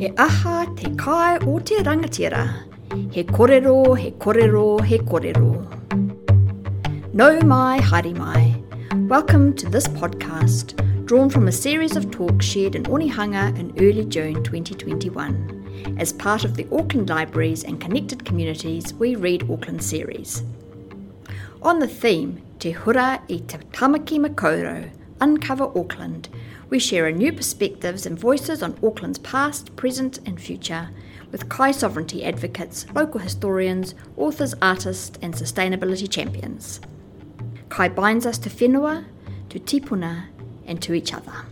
He aha te kai o te rangatira. He korero, he korero, he korero. Nau mai, haere mai. Welcome to this podcast, drawn from a series of talks shared in Onehunga in early June 2021. As part of the Auckland Libraries and Connected Communities We Read Auckland series. On the theme, Te Hura i Te Tamaki Makaurau, Uncover Auckland, we share a new perspectives and voices on Auckland's past, present, and future with Kai sovereignty advocates, local historians, authors, artists, and sustainability champions. Kai binds us to whenua, to tipuna, and to each other.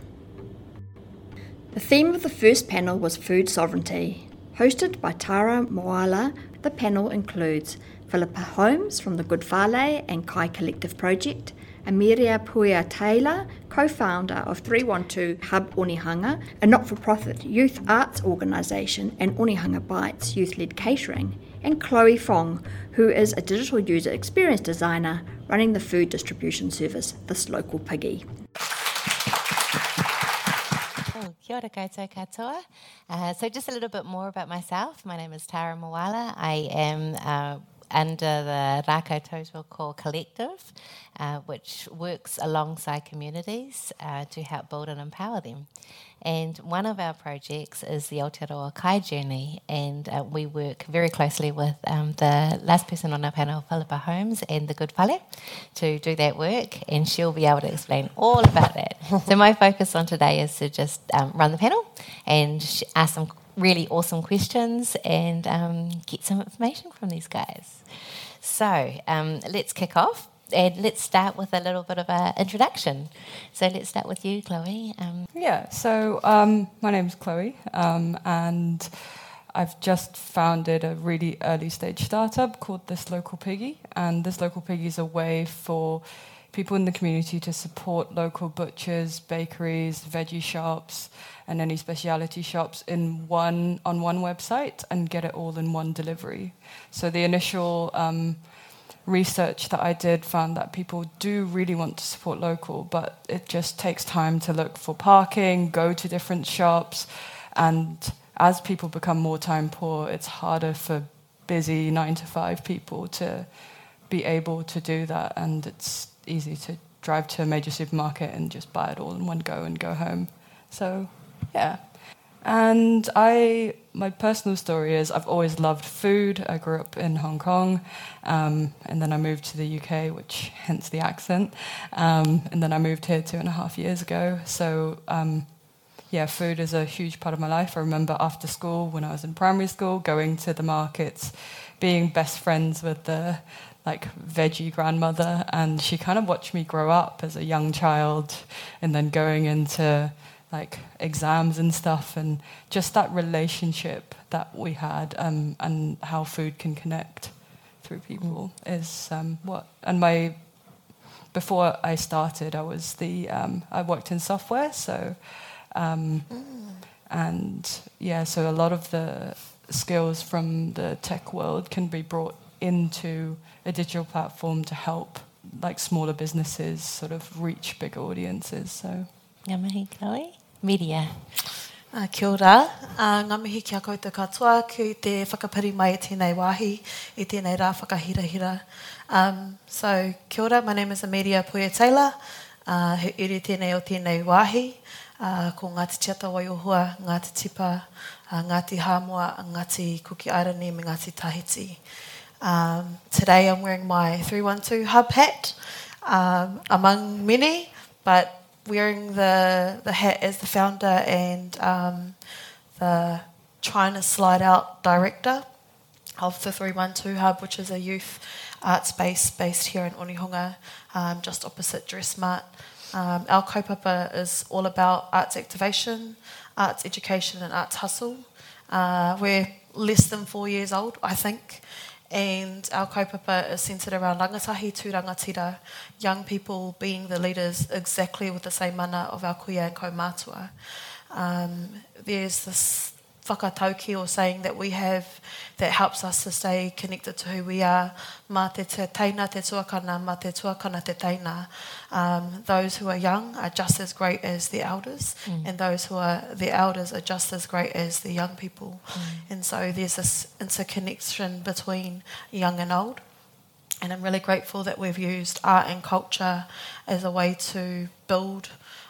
The theme of the first panel was food sovereignty. Hosted by Tara Moala, the panel includes Philippa Holmes from the Good Whale and Kai Collective Project, Amiria Puia Taylor, co founder of 312 Hub Onehunga, a not for profit youth arts organisation, and Onehunga Bites youth led catering, and Chloe Fong, who is a digital user experience designer running the food distribution service This Local Piggy. Oh, kia ora koutou katoa. Uh, so just a little bit more about myself. My name is Tara Moala. I am uh, under the Rako Total Core Collective, uh, which works alongside communities uh, to help build and empower them. And one of our projects is the Aotearoa Kai Journey, and uh, we work very closely with um, the last person on our panel, Philippa Holmes, and the Good Whale to do that work, and she'll be able to explain all about that. so my focus on today is to just um, run the panel and ask some really awesome questions and um, get some information from these guys. So um, let's kick off and let's start with a little bit of an introduction. So let's start with you, Chloe. Um, yeah, so um, my name is Chloe um, and I've just founded a really early stage startup called This Local Piggy. And This Local Piggy is a way for people in the community to support local butchers, bakeries, veggie shops, and any specialty shops in one on one website and get it all in one delivery. So the initial um, research that I did found that people do really want to support local, but it just takes time to look for parking, go to different shops, and as people become more time poor, it's harder for busy nine to five people to be able to do that, and it's easy to drive to a major supermarket and just buy it all in one go and go home. So yeah. And I, my personal story is I've always loved food. I grew up in Hong Kong, um, and then I moved to the UK, which hence the accent. Um, and then I moved here two and a half years ago. So, um, yeah, food is a huge part of my life. I remember after school, when I was in primary school, going to the markets, being best friends with the like veggie grandmother, and she kind of watched me grow up as a young child, and then going into like exams and stuff, and just that relationship that we had, um, and how food can connect through people mm. is um, what. And my before I started, I was the um, I worked in software, so um, mm. and yeah, so a lot of the skills from the tech world can be brought into a digital platform to help like smaller businesses sort of reach bigger audiences. So. Ngā mihi, Chloe. Media. Uh, kia ora. Uh, ngā mihi kia koutou katoa ki te whakapiri mai e tēnei wāhi, i tēnei rā whakahirahira. Um, so, kia ora, my name is Amelia Puya Taylor. Uh, he iri tēnei o tēnei wāhi. Uh, ko Ngāti Tiata Waiohua, Ngāti Tipa, uh, Ngāti Hāmoa, Ngāti Kuki Arani me Ngāti Tahiti. Um, today I'm wearing my 312 hub hat, um, among many, but wearing the, the hat as the founder and um, the China Slide Out director of the 312 Hub, which is a youth art space based here in Onehunga, um, just opposite Dress-Smart. Um, our kaupapa is all about arts activation, arts education, and arts hustle. Uh, we're less than four years old, I think and our kaupapa is centred around rangatahi tū rangatira, young people being the leaders exactly with the same mana of our kuia and kaumātua. Um, there's this whakatauki or saying that we have that helps us to stay connected to who we are. Mā te te teina te tuakana, mā te tuakana te teina. Um, those who are young are just as great as the elders, mm. and those who are the elders are just as great as the young people. Mm. And so there's this interconnection between young and old. And I'm really grateful that we've used art and culture as a way to build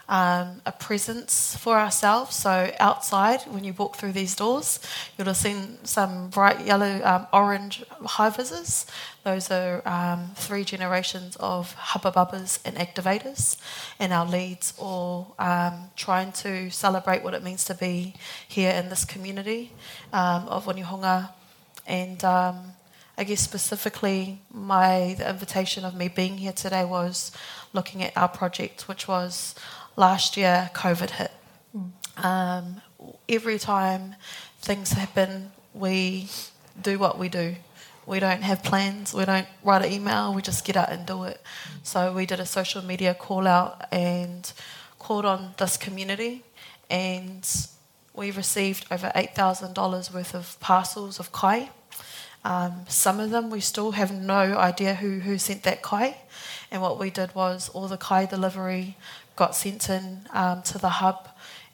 um, a presence for ourselves. So outside, when you walk through these doors, you'll have seen some bright yellow, um, orange high. Those are um, three generations of hubba bubbas and activators, and our leads all um, trying to celebrate what it means to be here in this community um, of Onehunga. And um, I guess specifically, my the invitation of me being here today was looking at our project, which was last year COVID hit. Mm. Um, every time things happen, we do what we do. We don't have plans, we don't write an email, we just get out and do it. So we did a social media call out and called on this community and we received over $8,000 worth of parcels of kai. Um, some of them we still have no idea who, who sent that kai. And what we did was all the kai delivery got sent in um, to the hub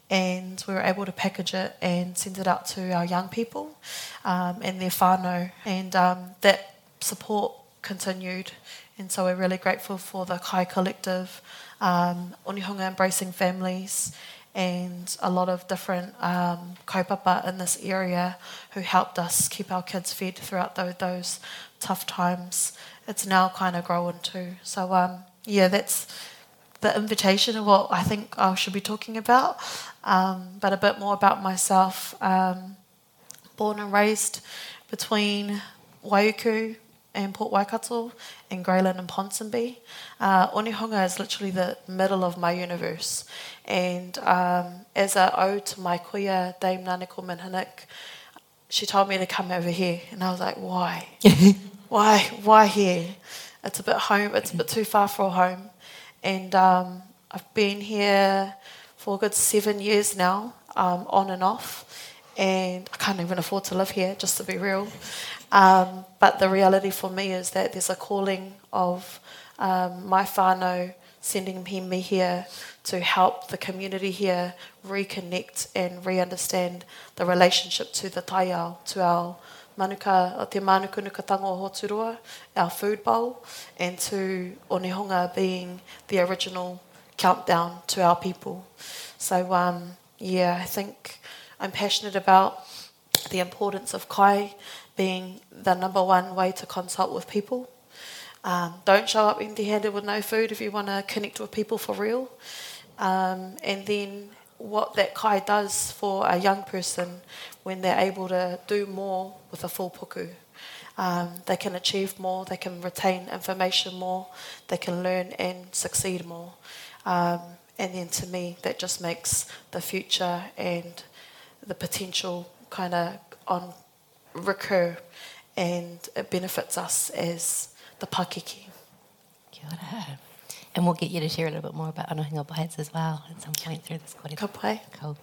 and we were able to package it and send it out to our young people um, and their whānau. And um, that support continued. And so we're really grateful for the Kai Collective, um, Onehunga Embracing Families, and a lot of different um, kaupapa in this area who helped us keep our kids fed throughout those, those tough times. It's now kind of growing too. So, um, yeah, that's the invitation of what I think I should be talking about, um, but a bit more about myself. Um, born and raised between Waiuku and Port Waikato and Grey Lynn and Ponsonby. Uh, Onehunga is literally the middle of my universe. And um, as I owe to my kuia, Dame Nganeko Minhinnick, she told me to come over here. And I was like, why? why? Why here? It's a bit home, it's a bit too far for home and um, I've been here for a good seven years now, um, on and off, and I can't even afford to live here, just to be real. Um, but the reality for me is that there's a calling of um, my whānau sending me here to help the community here reconnect and re-understand the relationship to the taiao, to our Manukau, o te manuka nukatanga o Hoturua, our food bowl, and to Onehunga being the original countdown to our people. So, um, yeah, I think I'm passionate about the importance of kai being the number one way to consult with people. Um, don't show up empty handed with no food if you want to connect with people for real. Um, and then what that kai does for a young person when they're able to do more with a full puku. Um, they can achieve more, they can retain information more, they can learn and succeed more. Um, and then to me, that just makes the future and the potential kind of on recur and it benefits us as the Pakeke. Kia. And we'll get you to share a little bit more about Onehunga Bites as well at some point through this kōrero. Ka pai. Cool.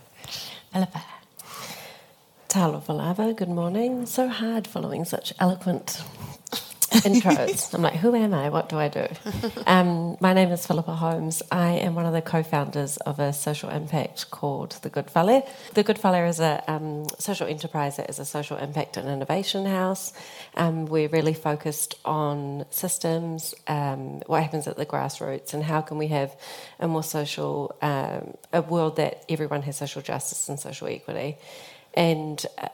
Alapa. Talofa lava, good morning. So hard following such eloquent intros. I'm like, who am I? What do I do? Um, my name is Philippa Holmes. I am one of the co-founders of a social impact called The Good Whale. The Good Whale is a um, social enterprise that is a social impact and innovation house. Um, we're really focused on systems, um, what happens at the grassroots, and how can we have a more social, um, a world that everyone has social justice and social equity. And uh,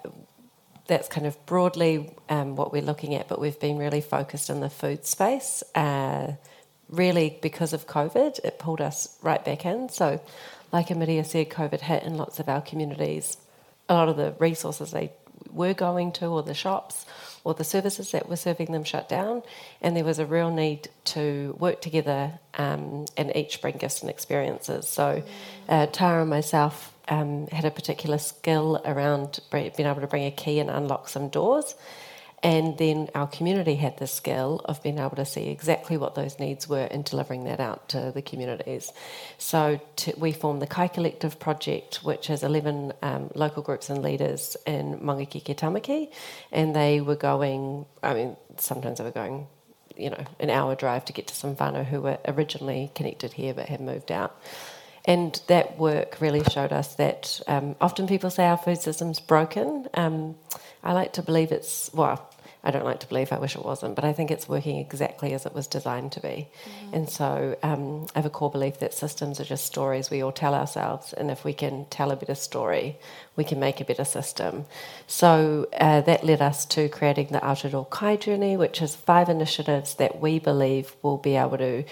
that's kind of broadly um, what we're looking at, but we've been really focused in the food space. Uh, really, because of COVID, it pulled us right back in. So, like Amiria said, COVID hit in lots of our communities. A lot of the resources they were going to, or the shops, or the services that were serving them shut down, and there was a real need to work together um, and each bring gifts and experiences. So, uh, Tara and myself um, had a particular skill around being able to bring a key and unlock some doors. And then our community had the skill of being able to see exactly what those needs were and delivering that out to the communities. So we formed the Kai Collective Project, which has 11 um, local groups and leaders in Maungakiekie Tamaki, and they were going, I mean, sometimes they were going you know, an hour drive to get to some whānau who were originally connected here but had moved out. And that work really showed us that um, often people say our food system's broken. Um, I like to believe it's, well, I don't like to believe, I wish it wasn't, but I think it's working exactly as it was designed to be. Mm-hmm. And so um, I have a core belief that systems are just stories we all tell ourselves, and if we can tell a better story, we can make a better system. So uh, that led us to creating the Aotearoa Kai Journey, which is five initiatives that we believe will be able to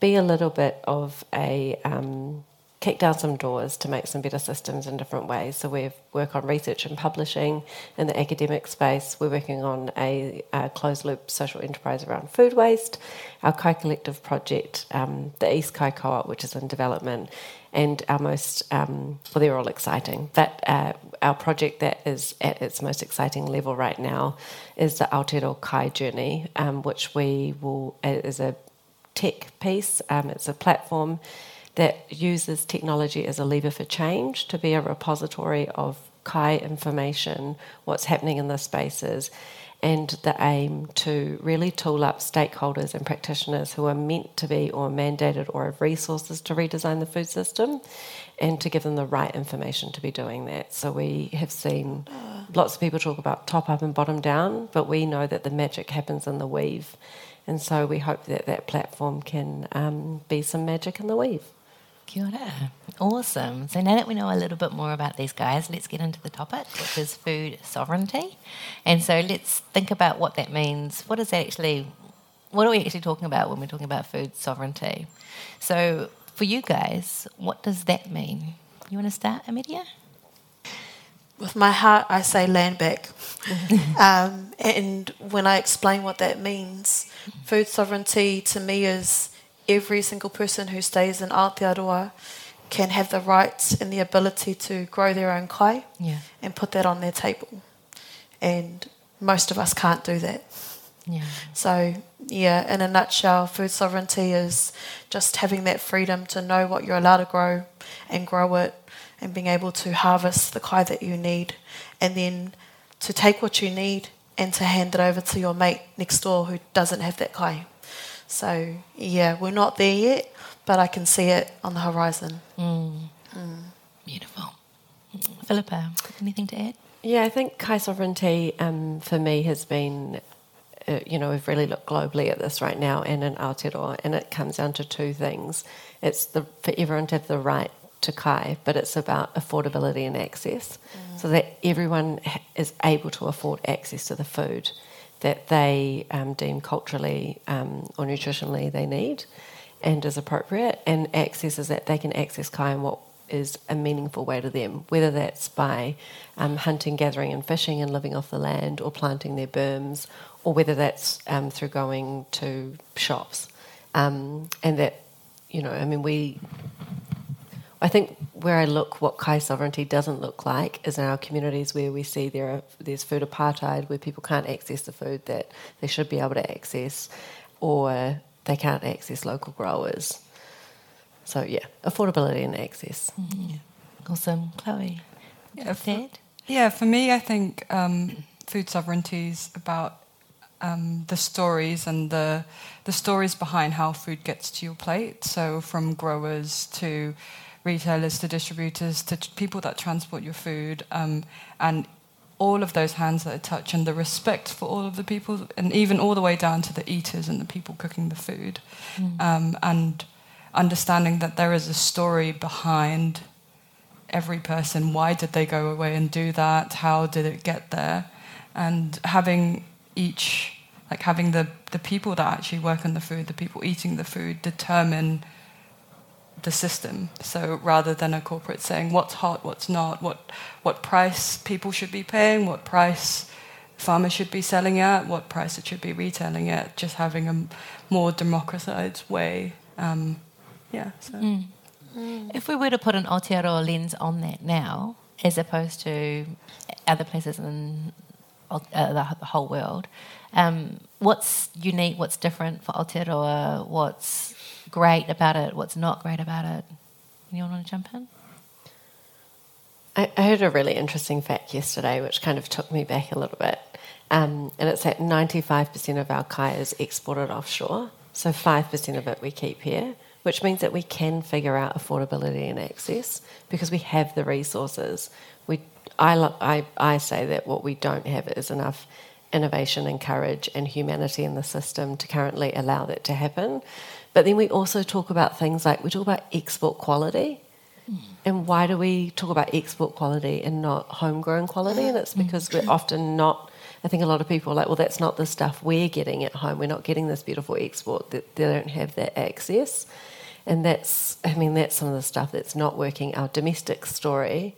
be a little bit of a um, kick down some doors to make some better systems in different ways. So we work on research and publishing in the academic space. We're working on a, a closed loop social enterprise around food waste. Our Kai Collective project, um, the East Kai Co-op, which is in development, and our most um, well, they're all exciting. But uh, our project that is at its most exciting level right now is the Aotearoa Kai Journey, um, which we will is a tech piece. Um, it's a platform that uses technology as a lever for change to be a repository of Kai information, what's happening in the spaces, and the aim to really tool up stakeholders and practitioners who are meant to be or mandated or have resources to redesign the food system and to give them the right information to be doing that. So we have seen lots of people talk about top up and bottom down, but we know that the magic happens in the weave. And so we hope that that platform can um, be some magic in the weave. Kia ora. Awesome. So now that we know a little bit more about these guys, let's get into the topic, which is food sovereignty. And so let's think about what that means. What is that actually? What are we actually talking about when we're talking about food sovereignty? So for you guys, what does that mean? You want to start, Amiria? With my heart, I say land back. um, and when I explain what that means, food sovereignty to me is every single person who stays in Aotearoa can have the rights and the ability to grow their own kai yeah. and put that on their table. And most of us can't do that. Yeah. So, yeah, in a nutshell, food sovereignty is just having that freedom to know what you're allowed to grow and grow it and being able to harvest the kai that you need and then to take what you need and to hand it over to your mate next door who doesn't have that kai. So, yeah, we're not there yet, but I can see it on the horizon. Mm. Mm. Beautiful. Philippa, anything to add? Yeah, I think Kai sovereignty um, for me has been, uh, you know, we've really looked globally at this right now and in Aotearoa, and it comes down to two things. It's the, for everyone to have the right to Kai, but it's about affordability and access, mm. so that everyone is able to afford access to the food that they um, deem culturally um, or nutritionally they need and is appropriate, and access is that they can access kai in what is a meaningful way to them, whether that's by um, hunting, gathering, and fishing and living off the land, or planting their berms, or whether that's um, through going to shops. Um, and that, you know, I mean, we I think where I look, what Kai sovereignty doesn't look like is in our communities where we see there are, there's food apartheid, where people can't access the food that they should be able to access, or they can't access local growers. So yeah, affordability and access. Mm-hmm. Awesome, Chloe. Yeah, for, yeah, for me, I think um, food sovereignty is about um, the stories and the the stories behind how food gets to your plate. So from growers to retailers to distributors to people that transport your food, um, and all of those hands that touch and the respect for all of the people, and even all the way down to the eaters and the people cooking the food, mm. um, and understanding that there is a story behind every person. Why did they go away and do that? How did it get there? And having each, like having the, the people that actually work on the food, the people eating the food, determine the system. So rather than a corporate saying what's hot, what's not, what what price people should be paying, what price farmers should be selling at, what price it should be retailing at, just having a more democratized way. Um, yeah. So. Mm. Mm. If we were to put an Aotearoa lens on that now, as opposed to other places in uh, the, the, whole world. Um, what's unique? What's different for Aotearoa? What's great about it? What's not great about it? Anyone want to jump in? I, I heard a really interesting fact yesterday, which kind of took me back a little bit. Um, and it's that 95% of our kai is exported offshore. So 5% of it we keep here, which means that we can figure out affordability and access because we have the resources. We, I, I, I say that what we don't have is enough innovation and courage and humanity in the system to currently allow that to happen. But then we also talk about things like we talk about export quality. Mm. And why do we talk about export quality and not homegrown quality? And it's because we're often not I think a lot of people are like, well, that's not the stuff we're getting at home. We're not getting this beautiful export. They, they don't have that access. And that's, I mean, that's some of the stuff that's not working. Our domestic story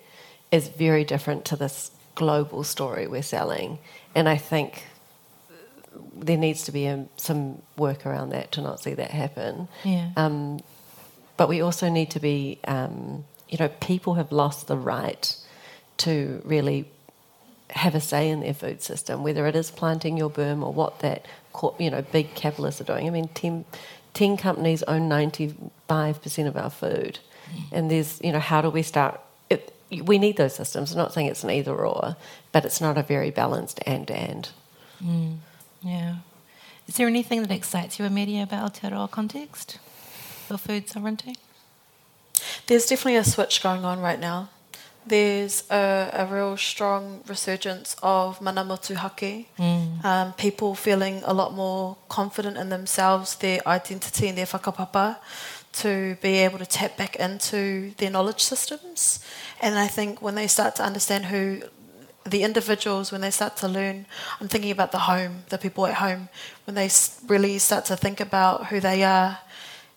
is very different to this global story we're selling. And I think there needs to be a, some work around that to not see that happen. Yeah. Um, but we also need to be, um, you know, people have lost the right to really have a say in their food system, whether it is planting your berm or what that you know big capitalists are doing. I mean, 10, 10 companies own ninety five percent of our food, mm. and there's you know how do we start? It, we need those systems. I'm not saying it's an either or, but it's not a very balanced and and. Mm. Yeah. Is there anything that excites you Amiria about Aotearoa context for food sovereignty? There's definitely a switch going on right now there's a, a real strong resurgence of mana motuhake, mm. um, people feeling a lot more confident in themselves, their identity and their whakapapa to be able to tap back into their knowledge systems. And I think when they start to understand who the individuals, when they start to learn, I'm thinking about the home, the people at home, when they really start to think about who they are,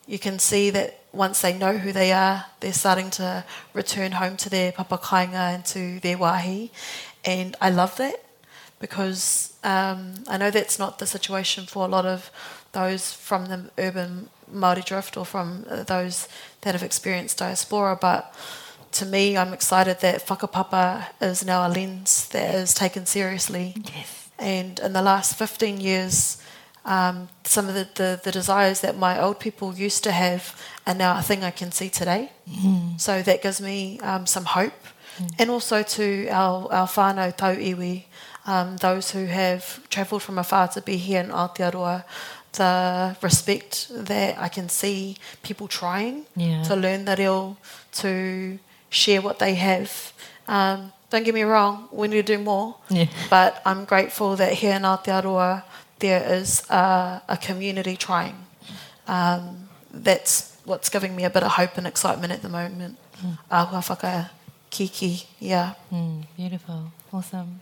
you can see that once they know who they are, they're starting to return home to their papakainga and to their wahi. And I love that because um, I know that's not the situation for a lot of those from the urban Māori drift or from uh, those that have experienced diaspora, but to me, I'm excited that whakapapa is now a lens that is taken seriously. Yes. And in the last 15 years, um, some of the, the, the, desires that my old people used to have are now a thing I can see today. Mm. So that gives me um, some hope. Mm. And also to our, our whānau tau iwi, um, those who have travelled from afar to be here in Aotearoa, the respect that I can see people trying yeah. to learn the reo, to share what they have. Um, don't get me wrong, we need to do more. Yeah. But I'm grateful that here in Aotearoa, there is a, a community trying. Um, that's what's giving me a bit of hope and excitement at the moment. Mm. Kiki, yeah. Mm, beautiful, awesome.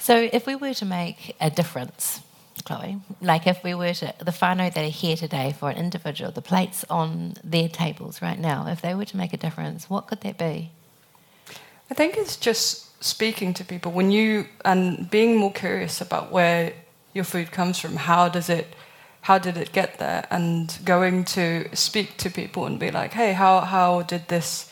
So if we were to make a difference, Chloe, like if we were to, the whānau that are here today for an individual, the plates on their tables right now, if they were to make a difference, what could that be? I think it's just speaking to people when you and being more curious about where your food comes from. How does it? How did it get there? And going to speak to people and be like, hey, how how did this?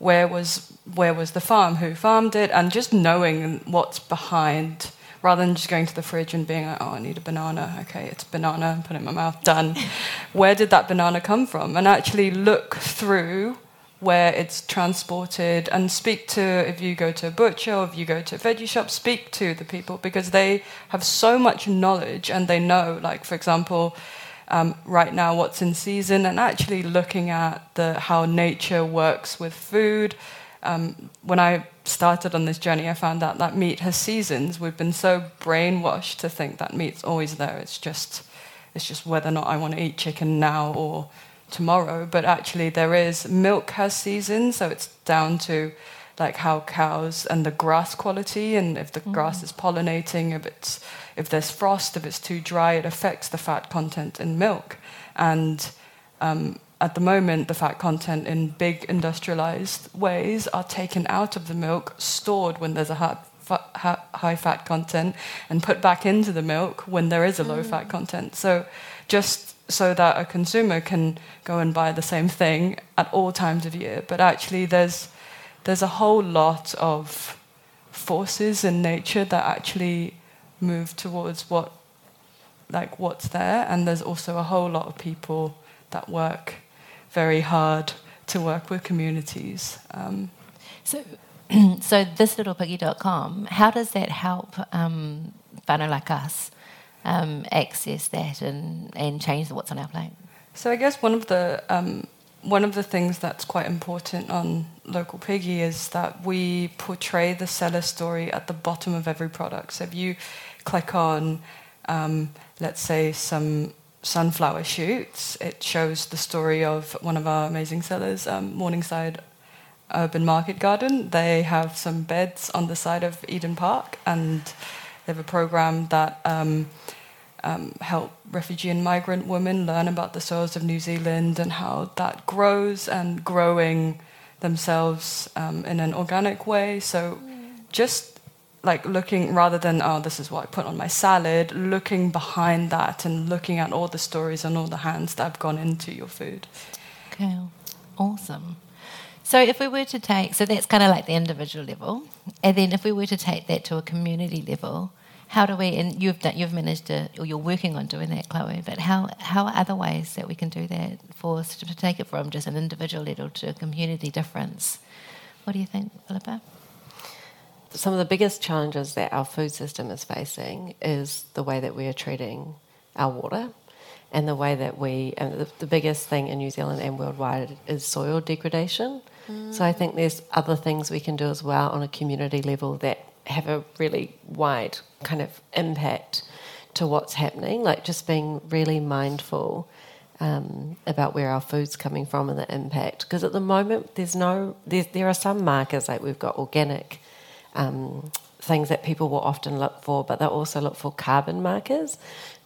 Where was where was the farm? Who farmed it? And just knowing what's behind rather than just going to the fridge and being like, oh, I need a banana. Okay, it's banana, put it in my mouth, done. Where did that banana come from? And actually look through where it's transported and speak to if you go to a butcher or if you go to a veggie shop speak to the people because they have so much knowledge and they know like for example um, right now what's in season and actually looking at the how nature works with food um, when i started on this journey i found out that meat has seasons we've been so brainwashed to think that meat's always there it's just it's just whether or not i want to eat chicken now or tomorrow, but actually there is milk has seasons, so it's down to like how cows and the grass quality and if the mm. grass is pollinating, if it's if there's frost, if it's too dry, it affects the fat content in milk. And um, at the moment, the fat content in big industrialized ways are taken out of the milk, stored when there's a high, high fat content, and put back into the milk when there is a low mm. fat content. So just so that a consumer can go and buy the same thing at all times of year. But actually, there's there's a whole lot of forces in nature that actually move towards what like what's there and there's also a whole lot of people that work very hard to work with communities um, so so this little how does that help um, like us um, access that and, and change what's on our plate? So i guess one of the um, one of the things that's quite important on local piggy is that we portray the seller story at the bottom of every product. So if you click on um, let's say, some sunflower shoots. It shows the story of one of our amazing sellers, um, Morningside Urban Market Garden. They have some beds on the side of Eden Park, and they have a program that um, um, help refugee and migrant women learn about the soils of New Zealand and how that grows and growing themselves um, in an organic way. So just like looking rather than oh this is what I put on my salad, looking behind that and looking at all the stories and all the hands that have gone into your food. Okay, awesome. So if we were to take, so that's kind of like the individual level, and then if we were to take that to a community level, how do we? And you've done, you've managed to, or you're working on doing that, Chloe. But how how are other ways that we can do that for to take it from just an individual level to a community difference? What do you think, Philippa? Some of the biggest challenges that our food system is facing is the way that we are treating our water and the way that we, and the, the biggest thing in New Zealand and worldwide is soil degradation. Mm. So I think there's other things we can do as well on a community level that have a really wide kind of impact to what's happening, like just being really mindful um, about where our food's coming from and the impact. Because at the moment, there's no, there's, there are some markers like we've got organic um, things that people will often look for, but they'll also look for carbon markers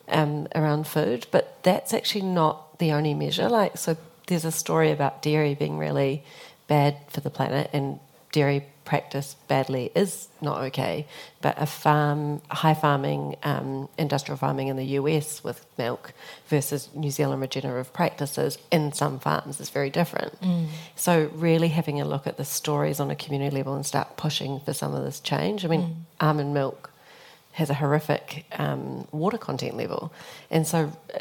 um, around food. But that's actually not the only measure. Like, so there's a story about dairy being really bad for the planet, and dairy practice badly is not okay. But a farm, high farming, um, industrial farming in the US with milk versus New Zealand regenerative practices in some farms is very different. Mm. So, really having a look at the stories on a community level and start pushing for some of this change. I mean, mm. almond milk has a horrific um, water content level. And so, uh,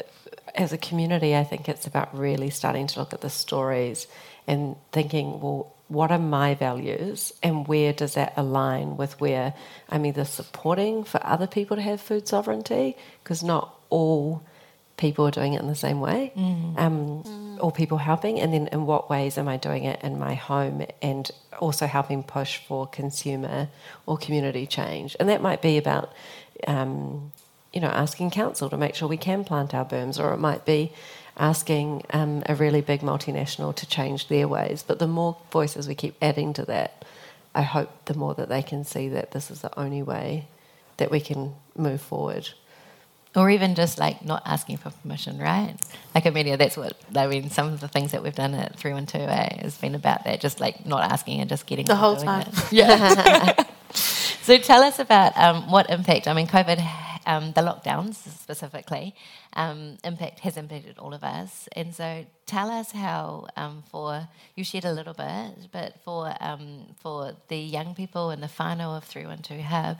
as a community, I think it's about really starting to look at the stories and thinking, well, what are my values and where does that align with where I'm either supporting for other people to have food sovereignty, because not all people are doing it in the same way, mm. Um, mm. or people helping, and then in what ways am I doing it in my home and also helping push for consumer or community change? And that might be about, um, you know, asking council to make sure we can plant our berms, or it might be asking um, a really big multinational to change their ways. But the more voices we keep adding to that, I hope the more that they can see that this is the only way that we can move forward. Or even just like not asking for permission, right? Like Amiria, that's what I mean. Some of the things that we've done at three one two A has been about that, just like not asking and just getting the whole time. It. Yeah. so tell us about um, what impact. I mean, COVID um, the lockdowns specifically um, impact has impacted all of us. And so, tell us how um, for you shared a little bit, but for um, for the young people in the final of Three One Two Hub.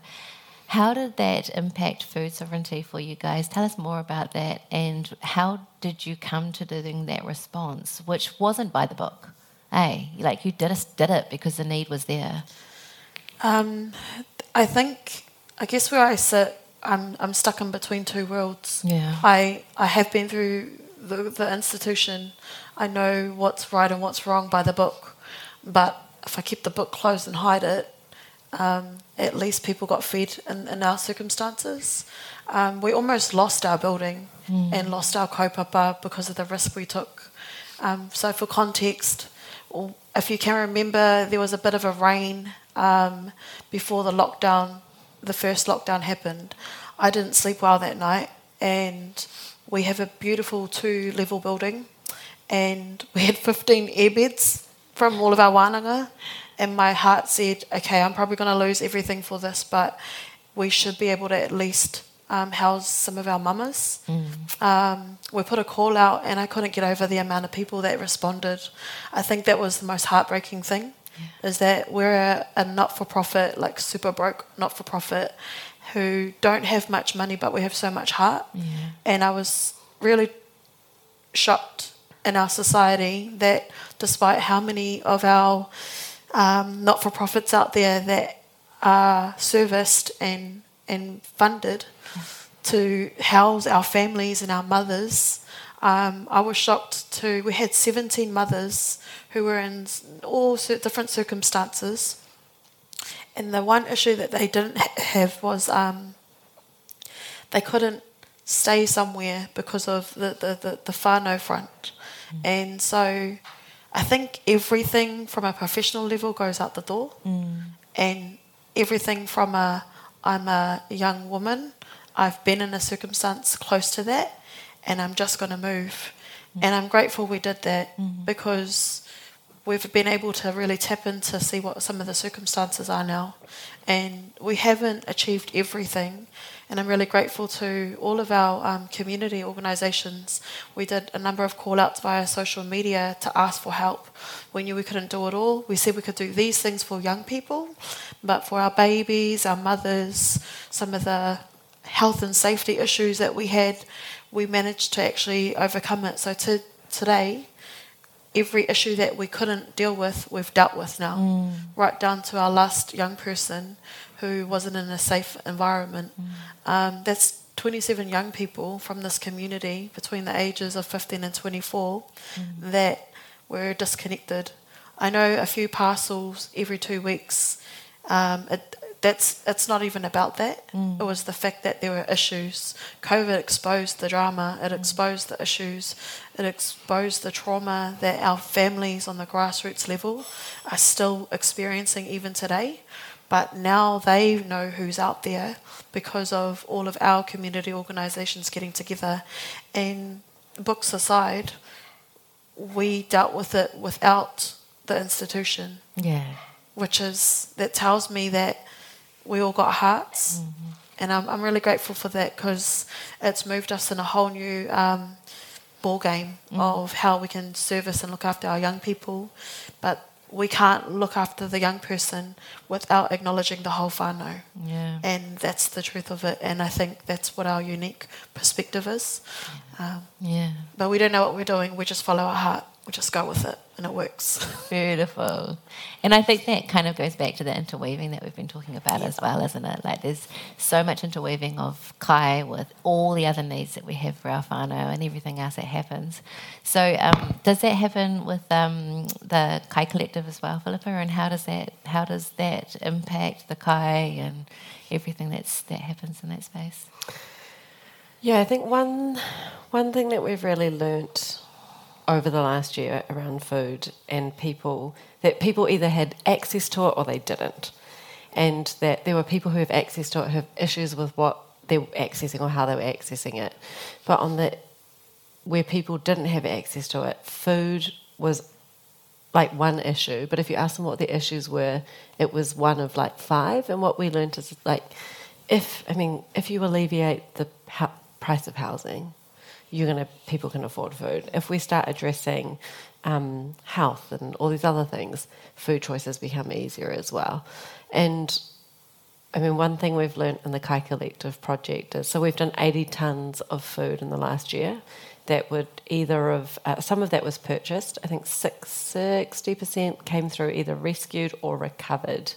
How did that impact food sovereignty for you guys? Tell us more about that, and how did you come to doing that response, which wasn't by the book? Hey, like you did, it, did it because the need was there. Um, I think, I guess where I sit I'm I'm stuck in between two worlds. Yeah. I I have been through the the institution. I know what's right and what's wrong by the book, but if I keep the book closed and hide it, um, at least people got fed in, in our circumstances. Um, we almost lost our building mm. and lost our kaupapa because of the risk we took. Um, so, for context, if you can remember, there was a bit of a rain um, before the lockdown the first lockdown happened, I didn't sleep well that night, and we have a beautiful two level building, and we had 15 airbeds from all of our wānanga, and my heart said, okay, I'm probably going to lose everything for this, but we should be able to at least um, house some of our mamas. Mm. Um, we put a call out, and I couldn't get over the amount of people that responded. I think that was the most heartbreaking thing. Is that we're a, a not for profit, like super broke not for profit, who don't have much money, but we have so much heart. Yeah. And I was really shocked in our society that despite how many of our um, not for profits out there that are serviced and, and funded to house our families and our mothers, um, I was shocked to. We had 17 mothers who were in all different circumstances. And the one issue that they didn't have was um, they couldn't stay somewhere because of the, the, the, the whānau front. And so I think everything from a professional level goes out the door. And everything from a, I'm a young woman, I've been in a circumstance close to that, and I'm just going to move. And I'm grateful we did that because we've been able to really tap into see what some of the circumstances are now. And we haven't achieved everything. And I'm really grateful to all of our um, community organisations. We did a number of call outs via social media to ask for help. We knew we couldn't do it all. We said we could do these things for young people, but for our babies, our mothers, some of the health and safety issues that we had, we managed to actually overcome it. So to, today, every issue that we couldn't deal with, we've dealt with now, right down to our last young person who wasn't in a safe environment. Um, that's 27 young people from this community between the ages of 15 and 24 that were disconnected. I know a few parcels every two weeks. Um, it, that's it's not even about that. Mm. It was the fact that there were issues. COVID exposed the drama. It mm. exposed the issues. It exposed the trauma that our families on the grassroots level are still experiencing even today. But now they know who's out there because of all of our community organisations getting together. And books aside, we dealt with it without the institution Yeah. which is that tells me that we all got hearts, and I'm I'm really grateful for that because it's moved us in a whole new um, ball game of how we can service and look after our young people, but we can't look after the young person without acknowledging the whole whānau. Yeah. And that's the truth of it, and I think that's what our unique perspective is. Um, Yeah. but we don't know what we're doing; we just follow our heart, just go with it, and it works. Beautiful. And I think that kind of goes back to the interweaving that we've been talking about as well, isn't it? Like there's so much interweaving of Kai with all the other needs that we have for our whānau and everything else that happens. So um, does that happen with um, the Kai Collective as well, Philippa? And how does that how does that impact the Kai and everything that's that happens in that space? Yeah, I think one one thing that we've really learnt over the last year around food and people that people either had access to it or they didn't, and that there were people who have access to it who have issues with what they were accessing or how they were accessing it, but on the where people didn't have access to it, food was like one issue, but if you ask them what the issues were, it was one of like five. And what we learned is like, if I mean, if you alleviate the price of housing, you're gonna people can afford food. If we start addressing um, health and all these other things, food choices become easier as well. And I mean, one thing we've learnt in the Kai Collective project is so we've done 80 tons of food in the last year that would either of, uh, some of that was purchased, I think 60% came through either rescued or recovered.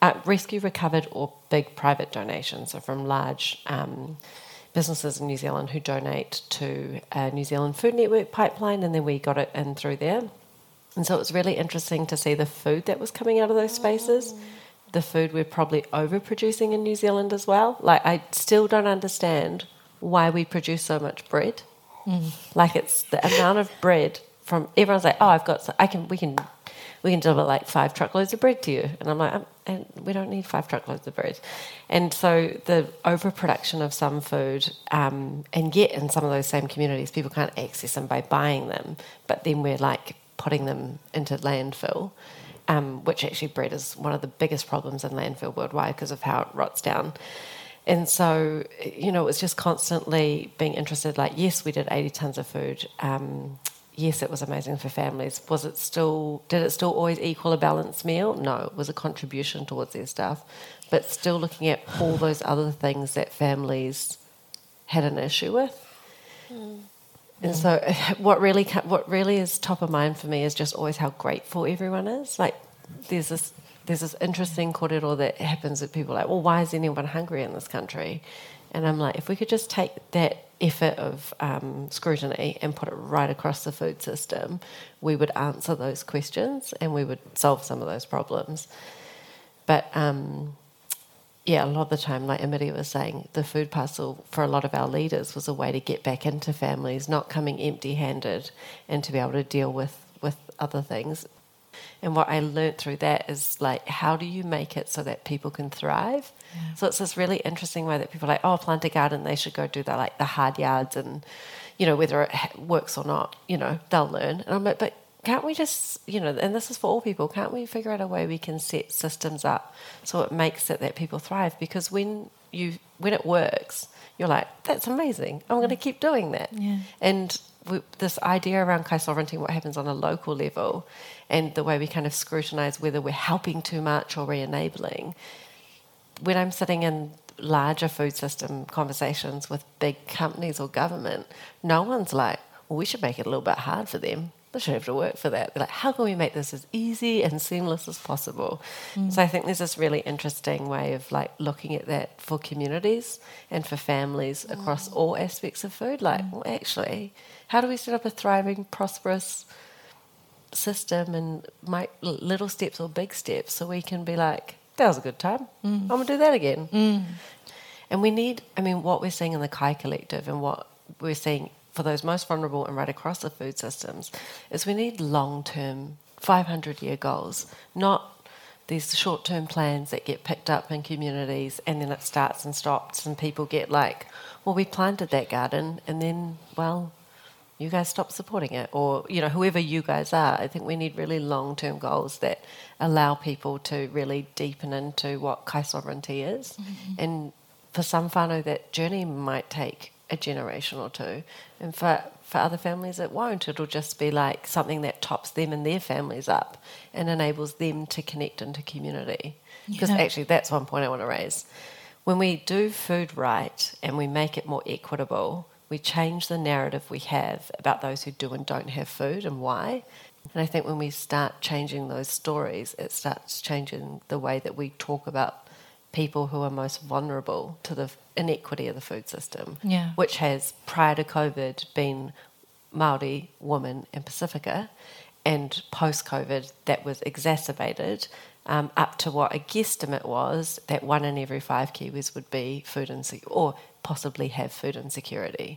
Uh, rescue, recovered, or big private donations, so from large um, businesses in New Zealand who donate to a New Zealand Food Network pipeline, and then we got it in through there. And so it was really interesting to see the food that was coming out of those spaces. The food we're probably overproducing in New Zealand as well. Like, I still don't understand why we produce so much bread. Like, it's the amount of bread from everyone's like, oh, I've got, I can, we can, we can deliver like five truckloads of bread to you. And I'm like, um, and we don't need five truckloads of bread. And so the overproduction of some food, um, and yet in some of those same communities, people can't access them by buying them, but then we're like putting them into landfill, um, which actually bread is one of the biggest problems in landfill worldwide because of how it rots down. And so, you know, it was just constantly being interested. Like, yes, we did 80 tons of food um, yes, it was amazing for families. Was it still? Did it still always equal a balanced meal? No, it was a contribution towards their stuff, but still looking at all those other things that families had an issue with. Mm. And so, what really what really is top of mind for me is just always how grateful everyone is. Like, there's this there's this interesting corridor that happens with people like, well, why is anyone hungry in this country? And I'm like, if we could just take that effort of um, scrutiny and put it right across the food system, we would answer those questions and we would solve some of those problems. But um, yeah, a lot of the time, like Emily was saying, the food parcel for a lot of our leaders was a way to get back into families, not coming empty handed, and to be able to deal with, with other things. And what I learned through that is like, how do you make it so that people can thrive? Yeah. So it's this really interesting way that people are like, oh, plant a garden, they should go do the like the hard yards, and you know whether it works or not, you know they'll learn. And I'm like, but can't we just, you know, and this is for all people, can't we figure out a way we can set systems up so it makes it that people thrive? Because when you when it works, you're like, that's amazing. I'm going to keep doing that. Yeah. And we, this idea around kai sovereignty, what happens on a local level, and the way we kind of scrutinise whether we're helping too much or re-enabling. When I'm sitting in larger food system conversations with big companies or government, no one's like, well, we should make it a little bit hard for them they should have to work for that. They're like, how can we make this as easy and seamless as possible? Mm. So I think there's this really interesting way of like looking at that for communities and for families mm. across all aspects of food. Like, mm. well, actually, how do we set up a thriving, prosperous system and make little steps or big steps so we can be like, that was a good time. Mm. I'm gonna do that again. Mm. And we need, I mean, what we're seeing in the Kai Collective and what we're seeing for those most vulnerable and right across the food systems is we need long term, 500 year goals, not these short term plans that get picked up in communities and then it starts and stops and people get like, well, we planted that garden and then, well, you guys stop supporting it or you know whoever you guys are i think we need really long-term goals that allow people to really deepen into what kai sovereignty is mm-hmm. and for some whānau that journey might take a generation or two. And for, for other families, it won't. It'll just be like something that tops them and their families up and enables them to connect into community. Because yeah. actually, that's one point I want to raise. When we do food right and we make it more equitable, we change the narrative we have about those who do and don't have food and why. And I think when we start changing those stories, it starts changing the way that we talk about people who are most vulnerable to the inequity of the food system, yeah. which has prior to COVID been Maori, women, and Pacifica, and post COVID that was exacerbated um, up to what a guesstimate was that one in every five Kiwis would be food insecure or possibly have food insecurity.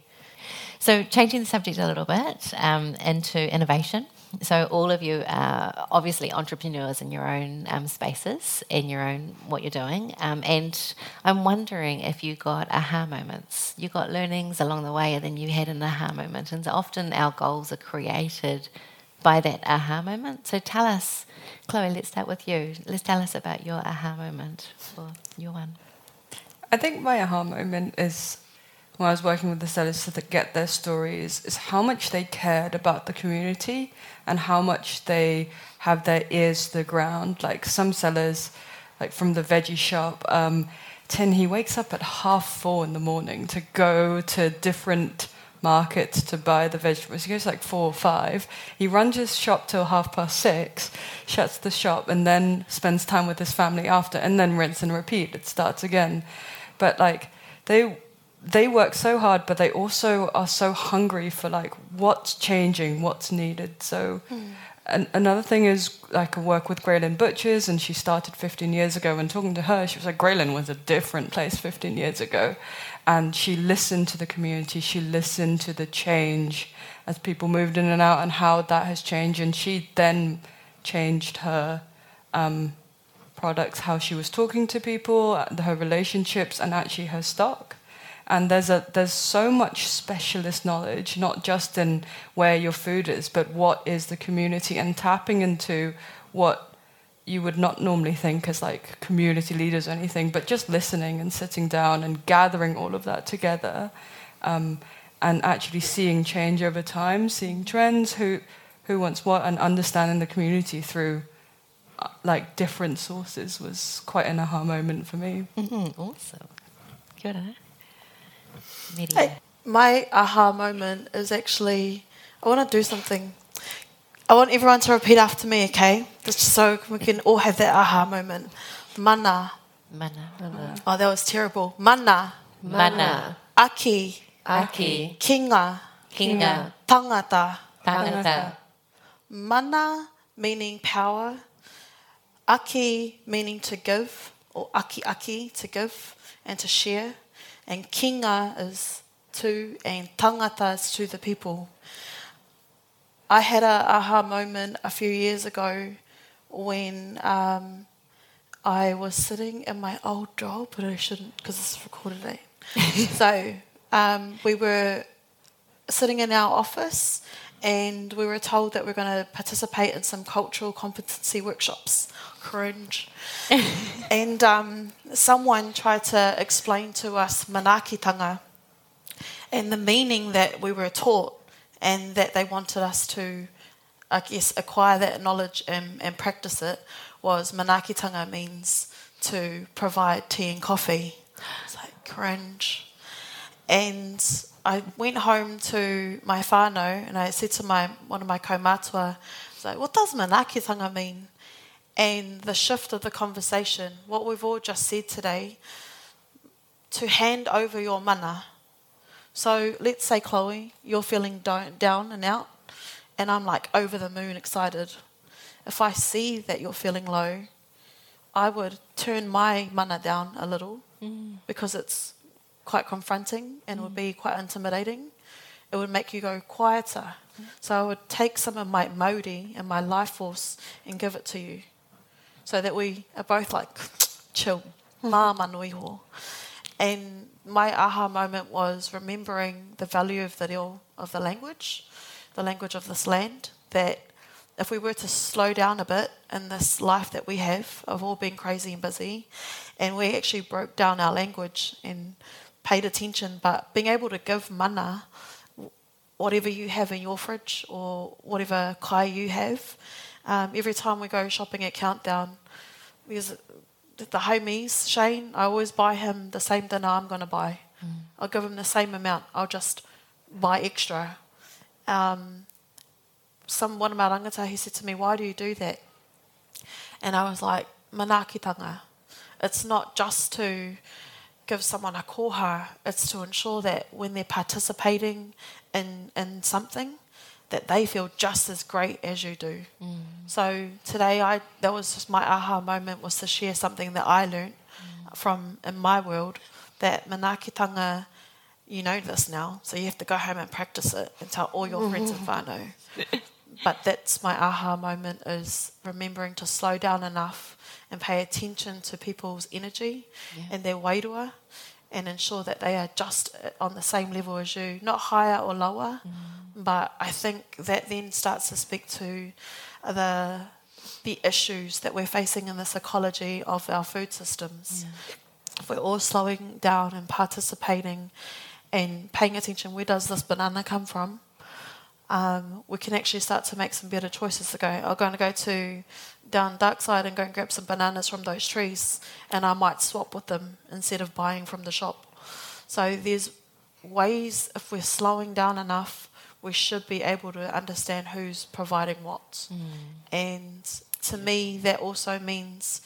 So, changing the subject a little bit um, into innovation. So all of you are obviously entrepreneurs in your own um, spaces, in your own what you're doing, um, and I'm wondering if you got aha moments. You got learnings along the way, and then you had an aha moment. And often our goals are created by that aha moment. So tell us, Chloe. Let's start with you. Let's tell us about your aha moment for your one. I think my aha moment is when I was working with the sellers to get their stories is how much they cared about the community and how much they have their ears to the ground. Like some sellers, like from the veggie shop, um, Tin, he wakes up at half four in the morning to go to different markets to buy the vegetables. He goes like four or five. He runs his shop till half past six, shuts the shop, and then spends time with his family after, and then rinse and repeat. It starts again. But like they they work so hard, but they also are so hungry for like what's changing, what's needed. So, mm. and another thing is like I work with Grey Lynn Butchers, and she started 15 years ago. And talking to her, she was like, Grey Lynn was a different place 15 years ago, and she listened to the community. She listened to the change as people moved in and out, and how that has changed. And she then changed her. Um, products, how she was talking to people, her relationships, and actually her stock. And there's, a, there's so much specialist knowledge, not just in where your food is, but what is the community and tapping into what you would not normally think as like community leaders or anything, but just listening and sitting down and gathering all of that together. Um, and actually seeing change over time, seeing trends, who who wants what, and understanding the community through uh, like different sources was quite an aha moment for me. Mm-hmm. Awesome. Kia ora. Amiria. Hey, my aha moment is actually I want to do something. I want everyone to repeat after me, okay? Just so we can all have that aha moment. Mana. Mana. Oh, that was terrible. Mana. Mana. Aki. Aki. Kinga. Kinga. Tangata. Tangata. Mana meaning power. Aki meaning to give, or aki aki to give and to share. And kinga is to, and tangata is to the people. I had a aha moment a few years ago when um, I was sitting in my old job, but I shouldn't because it's recorded. Eh? so um, we were sitting in our office and we were told that we're going to participate in some cultural competency workshops. Cringe. and um, someone tried to explain to us manaakitanga and the meaning that we were taught and that they wanted us to, I guess, acquire that knowledge and, and practice it was manaakitanga means to provide tea and coffee. It's like cringe. And I went home to my whānau and I said to my one of my kaumatua, I was like, what does manaakitanga mean? And the shift of the conversation, what we've all just said today, to hand over your mana. So let's say, Chloe, you're feeling down, and out, and I'm like over the moon excited. If I see that you're feeling low, I would turn my mana down a little mm. because it's quite confronting and it would mm. be quite intimidating. It would make you go quieter. Mm. So I would take some of my mauri and my life force and give it to you so that we are both like chill, mm-hmm. mā manuiho. And my aha moment was remembering the value of the reo of the language, the language of this land, that if we were to slow down a bit in this life that we have of all being crazy and busy, and we actually broke down our language and paid attention, but being able to give mana, whatever you have in your fridge or whatever kai you have, um, every time we go shopping at Countdown, because the homies, Shane, I always buy him the same dinner I'm going to buy. I'll give him the same amount. I'll just buy extra. Um, some one of my rangata, he said to me, "Why do you do that?" And I was like, "Manaakitanga. It's not just to give someone a koha. It's to ensure that when they're participating in in something, that they feel just as great as you do. Mm. So today, I that was just my aha moment was to share something that I learned mm. from in my world that manaakitanga. You know this now, so you have to go home and practice it and tell all your friends and whānau. But that's my aha moment is remembering to slow down enough and pay attention to people's energy and their wairua and ensure that they are just on the same level as you, not higher or lower. Mm. But I think that then starts to speak to the the issues that we're facing in the psychology of our food systems. If we're all slowing down and participating and paying attention, where does this banana come from? Um, we can actually start to make some better choices to go. I'm going to go to down dark side and go and grab some bananas from those trees, and I might swap with them instead of buying from the shop. So there's ways if we're slowing down enough, we should be able to understand who's providing what. Mm. And to me, that also means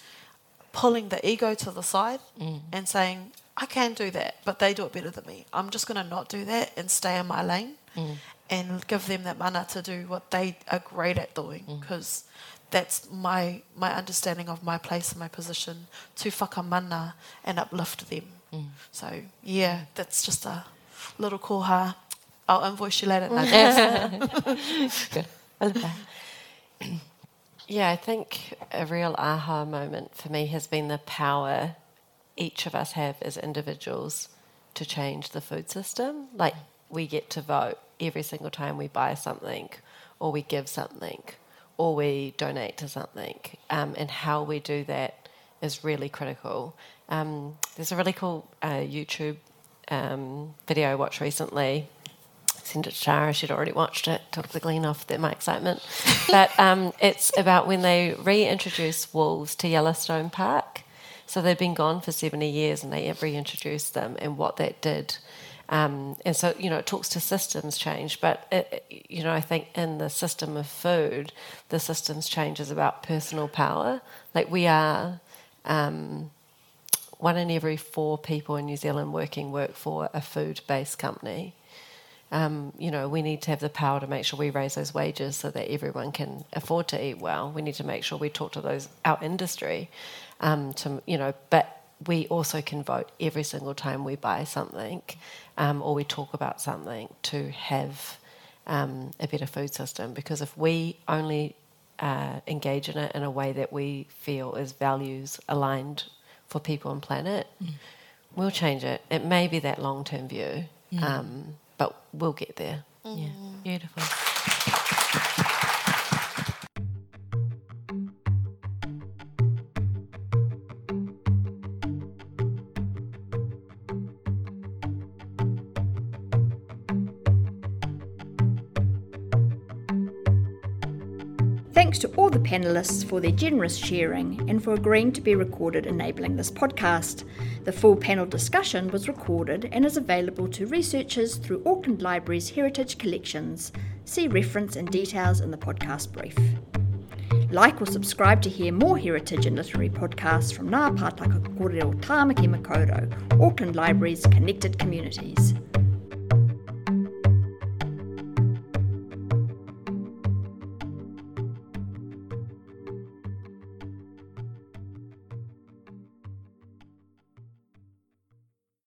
pulling the ego to the side mm. and saying, I can do that, but they do it better than me. I'm just going to not do that and stay in my lane mm. And give them that mana to do what they are great at doing mm. because that's my my understanding of my place and my position to whakamana and uplift them. Mm. So yeah, that's just a little koha. I'll invoice you later. Good. I love that. Yeah, I think a real aha moment for me has been the power each of us have as individuals to change the food system. Like we get to vote every single time we buy something, or we give something, or we donate to something, um, and how we do that is really critical. Um, there's a really cool uh, YouTube um, video I watched recently send it to Tara. She'd already watched it, took the glean off the, my excitement. but um, it's about when they reintroduced wolves to Yellowstone Park. So they've been gone for 70 years and they reintroduced them and what that did. Um, and so, you know, it talks to systems change, but, it, you know, I think in the system of food, the systems change is about personal power. Like we are um, one in every four people in New Zealand working work for a food based company. Um, you know, we need to have the power to make sure we raise those wages so that everyone can afford to eat well. We need to make sure we talk to those our industry, um, to you know, but we also can vote every single time we buy something um, or we talk about something to have um, a better food system. Because if we only uh, engage in it in a way that we feel is values aligned for people and planet, mm. we'll change it. It may be that long term view, mm. um, but we'll get there. Mm. Yeah, beautiful. Thanks to all the panelists for their generous sharing and for agreeing to be recorded enabling this podcast. The full panel discussion was recorded and is available to researchers through Auckland Library's Heritage Collections. See reference and details in the podcast brief. Like or subscribe to hear more heritage and literary podcasts from Ngā Pātaka Kōrero Tāmaki Makaurau, Auckland Library's connected communities.